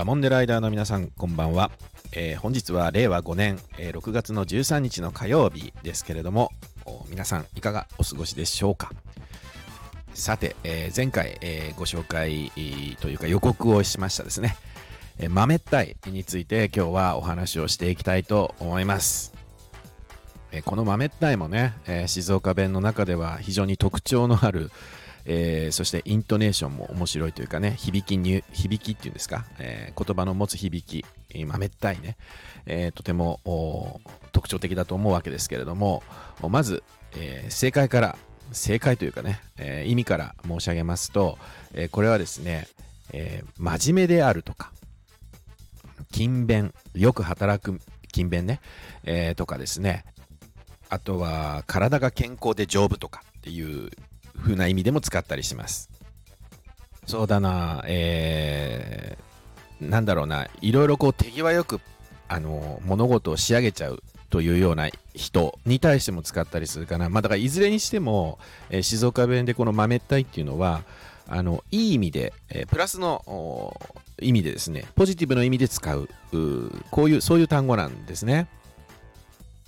ダモンデライダーの皆さんこんばんは、えー、本日は令和5年、えー、6月の13日の火曜日ですけれども皆さんいかがお過ごしでしょうか？さて、えー、前回、えご紹介というか予告をしましたですね、え豆ったいについて今日はお話をしていきたいと思います、えこの豆ったいもね、え静岡弁の中では非常に特徴のあるえー、そしてイントネーションも面白いというかね、響きに、響きっていうんですか、えー、言葉の持つ響き、まめったいね、えー、とても特徴的だと思うわけですけれども、まず、え正解から、正解というかね、え意味から申し上げますと、えこれはですね、え真面目であるとか、勤勉、よく働く勤勉ね、えとかですね、あとは体が健康で丈夫とかっていう風な意味でも使ったりします。そうだな、えー、なんだろうな、いろいろこう手際よく、あの、物事を仕上げちゃうというような人に対しても使ったりするかな。まあだからいずれにしても、えー、静岡弁でこの豆ったいっていうのは、あの、いい意味で、えー、プラスの意味でですね、ポジティブの意味で使う、こういう、そういう単語なんですね。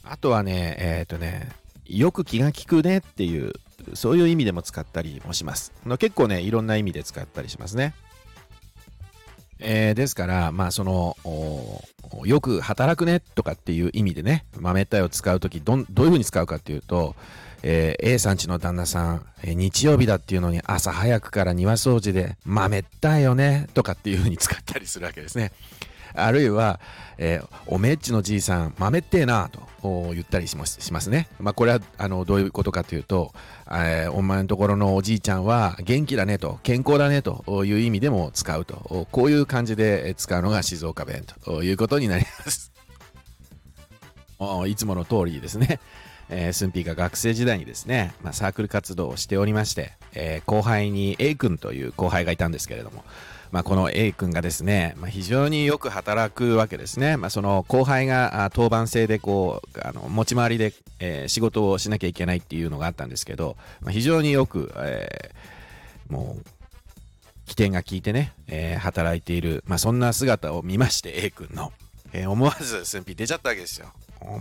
あとはね、えっ、ー、とね、よく気が利くねっていうそういう意味でも使ったりもします。結構ね、いろんな意味で使ったりしますね。えー、ですから、まあ、その、よく働くねとかっていう意味でね、豆ったいを使うとき、ど、ういうふうに使うかっていうと、えー、A さんちの旦那さん、えー、日曜日だっていうのに朝早くから庭掃除で豆ったよねとかっていうふうに使ったりするわけですね。あるいは、えー、おめっちのじいさん、豆ってえなと言ったりしますね。まあ、これはあのどういうことかというと、えー、お前のところのおじいちゃんは元気だねと、健康だねという意味でも使うと、こういう感じで使うのが静岡弁ということになります。いつもの通りですね。えー、スンピーが学生時代にですね、まあ、サークル活動をしておりまして、えー、後輩に A 君という後輩がいたんですけれども、まあ、この A 君がですね、まあ、非常によく働くわけですね。まあ、その後輩が当番制でこう、あの持ち回りで、えー、仕事をしなきゃいけないっていうのがあったんですけど、まあ、非常によく、えー、もう、起点が効いてね、えー、働いている、まあ、そんな姿を見まして A 君の、えー、思わず寸否出ちゃったわけですよ。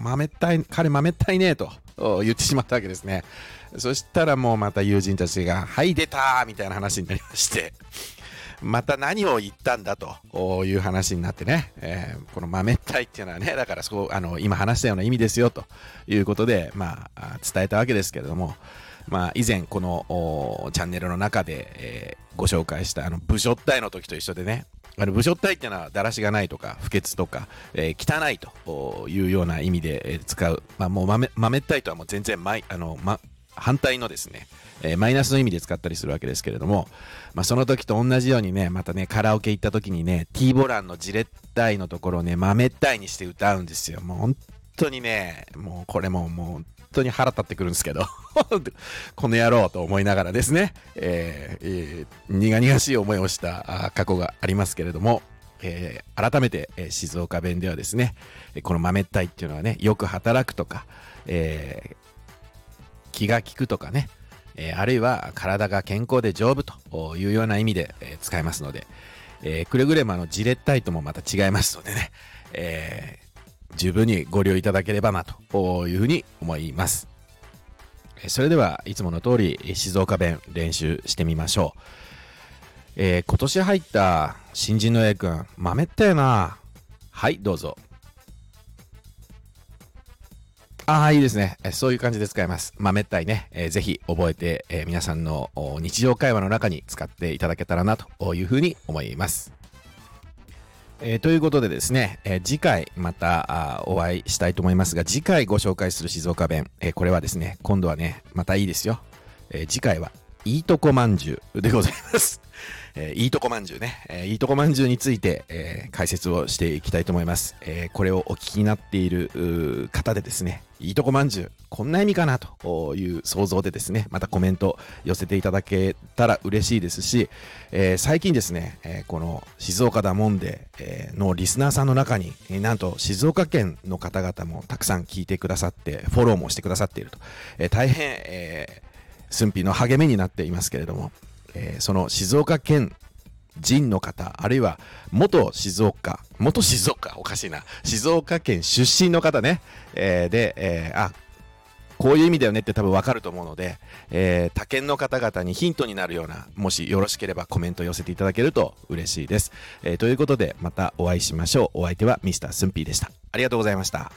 豆ったい、彼豆ったいねと言ってしまったわけですね。そしたらもうまた友人たちが、はい出たみたいな話になりまして、また何を言ったんだという話になってね、えー、この豆ったいっていうのはね、だからそう、あの、今話したような意味ですよということで、まあ、伝えたわけですけれども、まあ、以前このチャンネルの中で、えー、ご紹介したあの武将隊の時と一緒でね、あの武将隊っていうのはだらしがないとか不潔とか、えー、汚いというような意味で使う、まあ、もう豆豆ったいとはもう全然あの、ま、反対のですね、えー、マイナスの意味で使ったりするわけですけれども、まあ、その時と同じようにね、またね、カラオケ行った時にね、T ボランのジレッタイのところをね、豆ったいにして歌うんですよ。もう本当にね、もうこれももう本当に腹立ってくるんですけど、この野郎と思いながらですね、えーえー、苦々しい思いをした過去がありますけれども、えー、改めて、えー、静岡弁ではですね、この豆ったいっていうのはね、よく働くとか、えー、気が利くとかね、えー、あるいは体が健康で丈夫というような意味で、えー、使えますので、えー、くれぐれもあのジレッタイともまた違いますのでね、えー、十分にご利用いただければなというふうに思います。それではいつもの通り静岡弁練習してみましょう。えー、今年入った新人の A 君、豆ったよな。はい、どうぞ。ああ、いいですね。そういう感じで使えます。まあ、めったいね、えー、ぜひ覚えて、えー、皆さんの日常会話の中に使っていただけたらなというふうに思います。えー、ということでですね、えー、次回またお会いしたいと思いますが、次回ご紹介する静岡弁、えー、これはですね、今度はね、またいいですよ。え次回は、いいとこまんじゅうでございます。えー、いいとこまんじゅうね、えー、いいとこまんじゅうについて、えー、解説をしていきたいと思います。えこれをお聞きになっている方でですね、いいとこまんじゅう、こんな意味かなという想像でですね、またコメント寄せていただけたら嬉しいですし、え最近ですね、えこの静岡だもんで、えのリスナーさんの中に、えなんと静岡県の方々もたくさん聞いてくださって、フォローもしてくださっていると、え大変、えー、寸否の励みになっていますけれども、えー、その静岡県人の方、あるいは元静岡、元静岡、おかしいな、静岡県出身の方ね、えー、で、えー、あ、こういう意味だよねって多分わかると思うので、えー、他県の方々にヒントになるような、もしよろしければコメント寄せていただけると嬉しいです。えー、ということで、またお会いしましょう。お相手はミスタースンピーでした。ありがとうございました。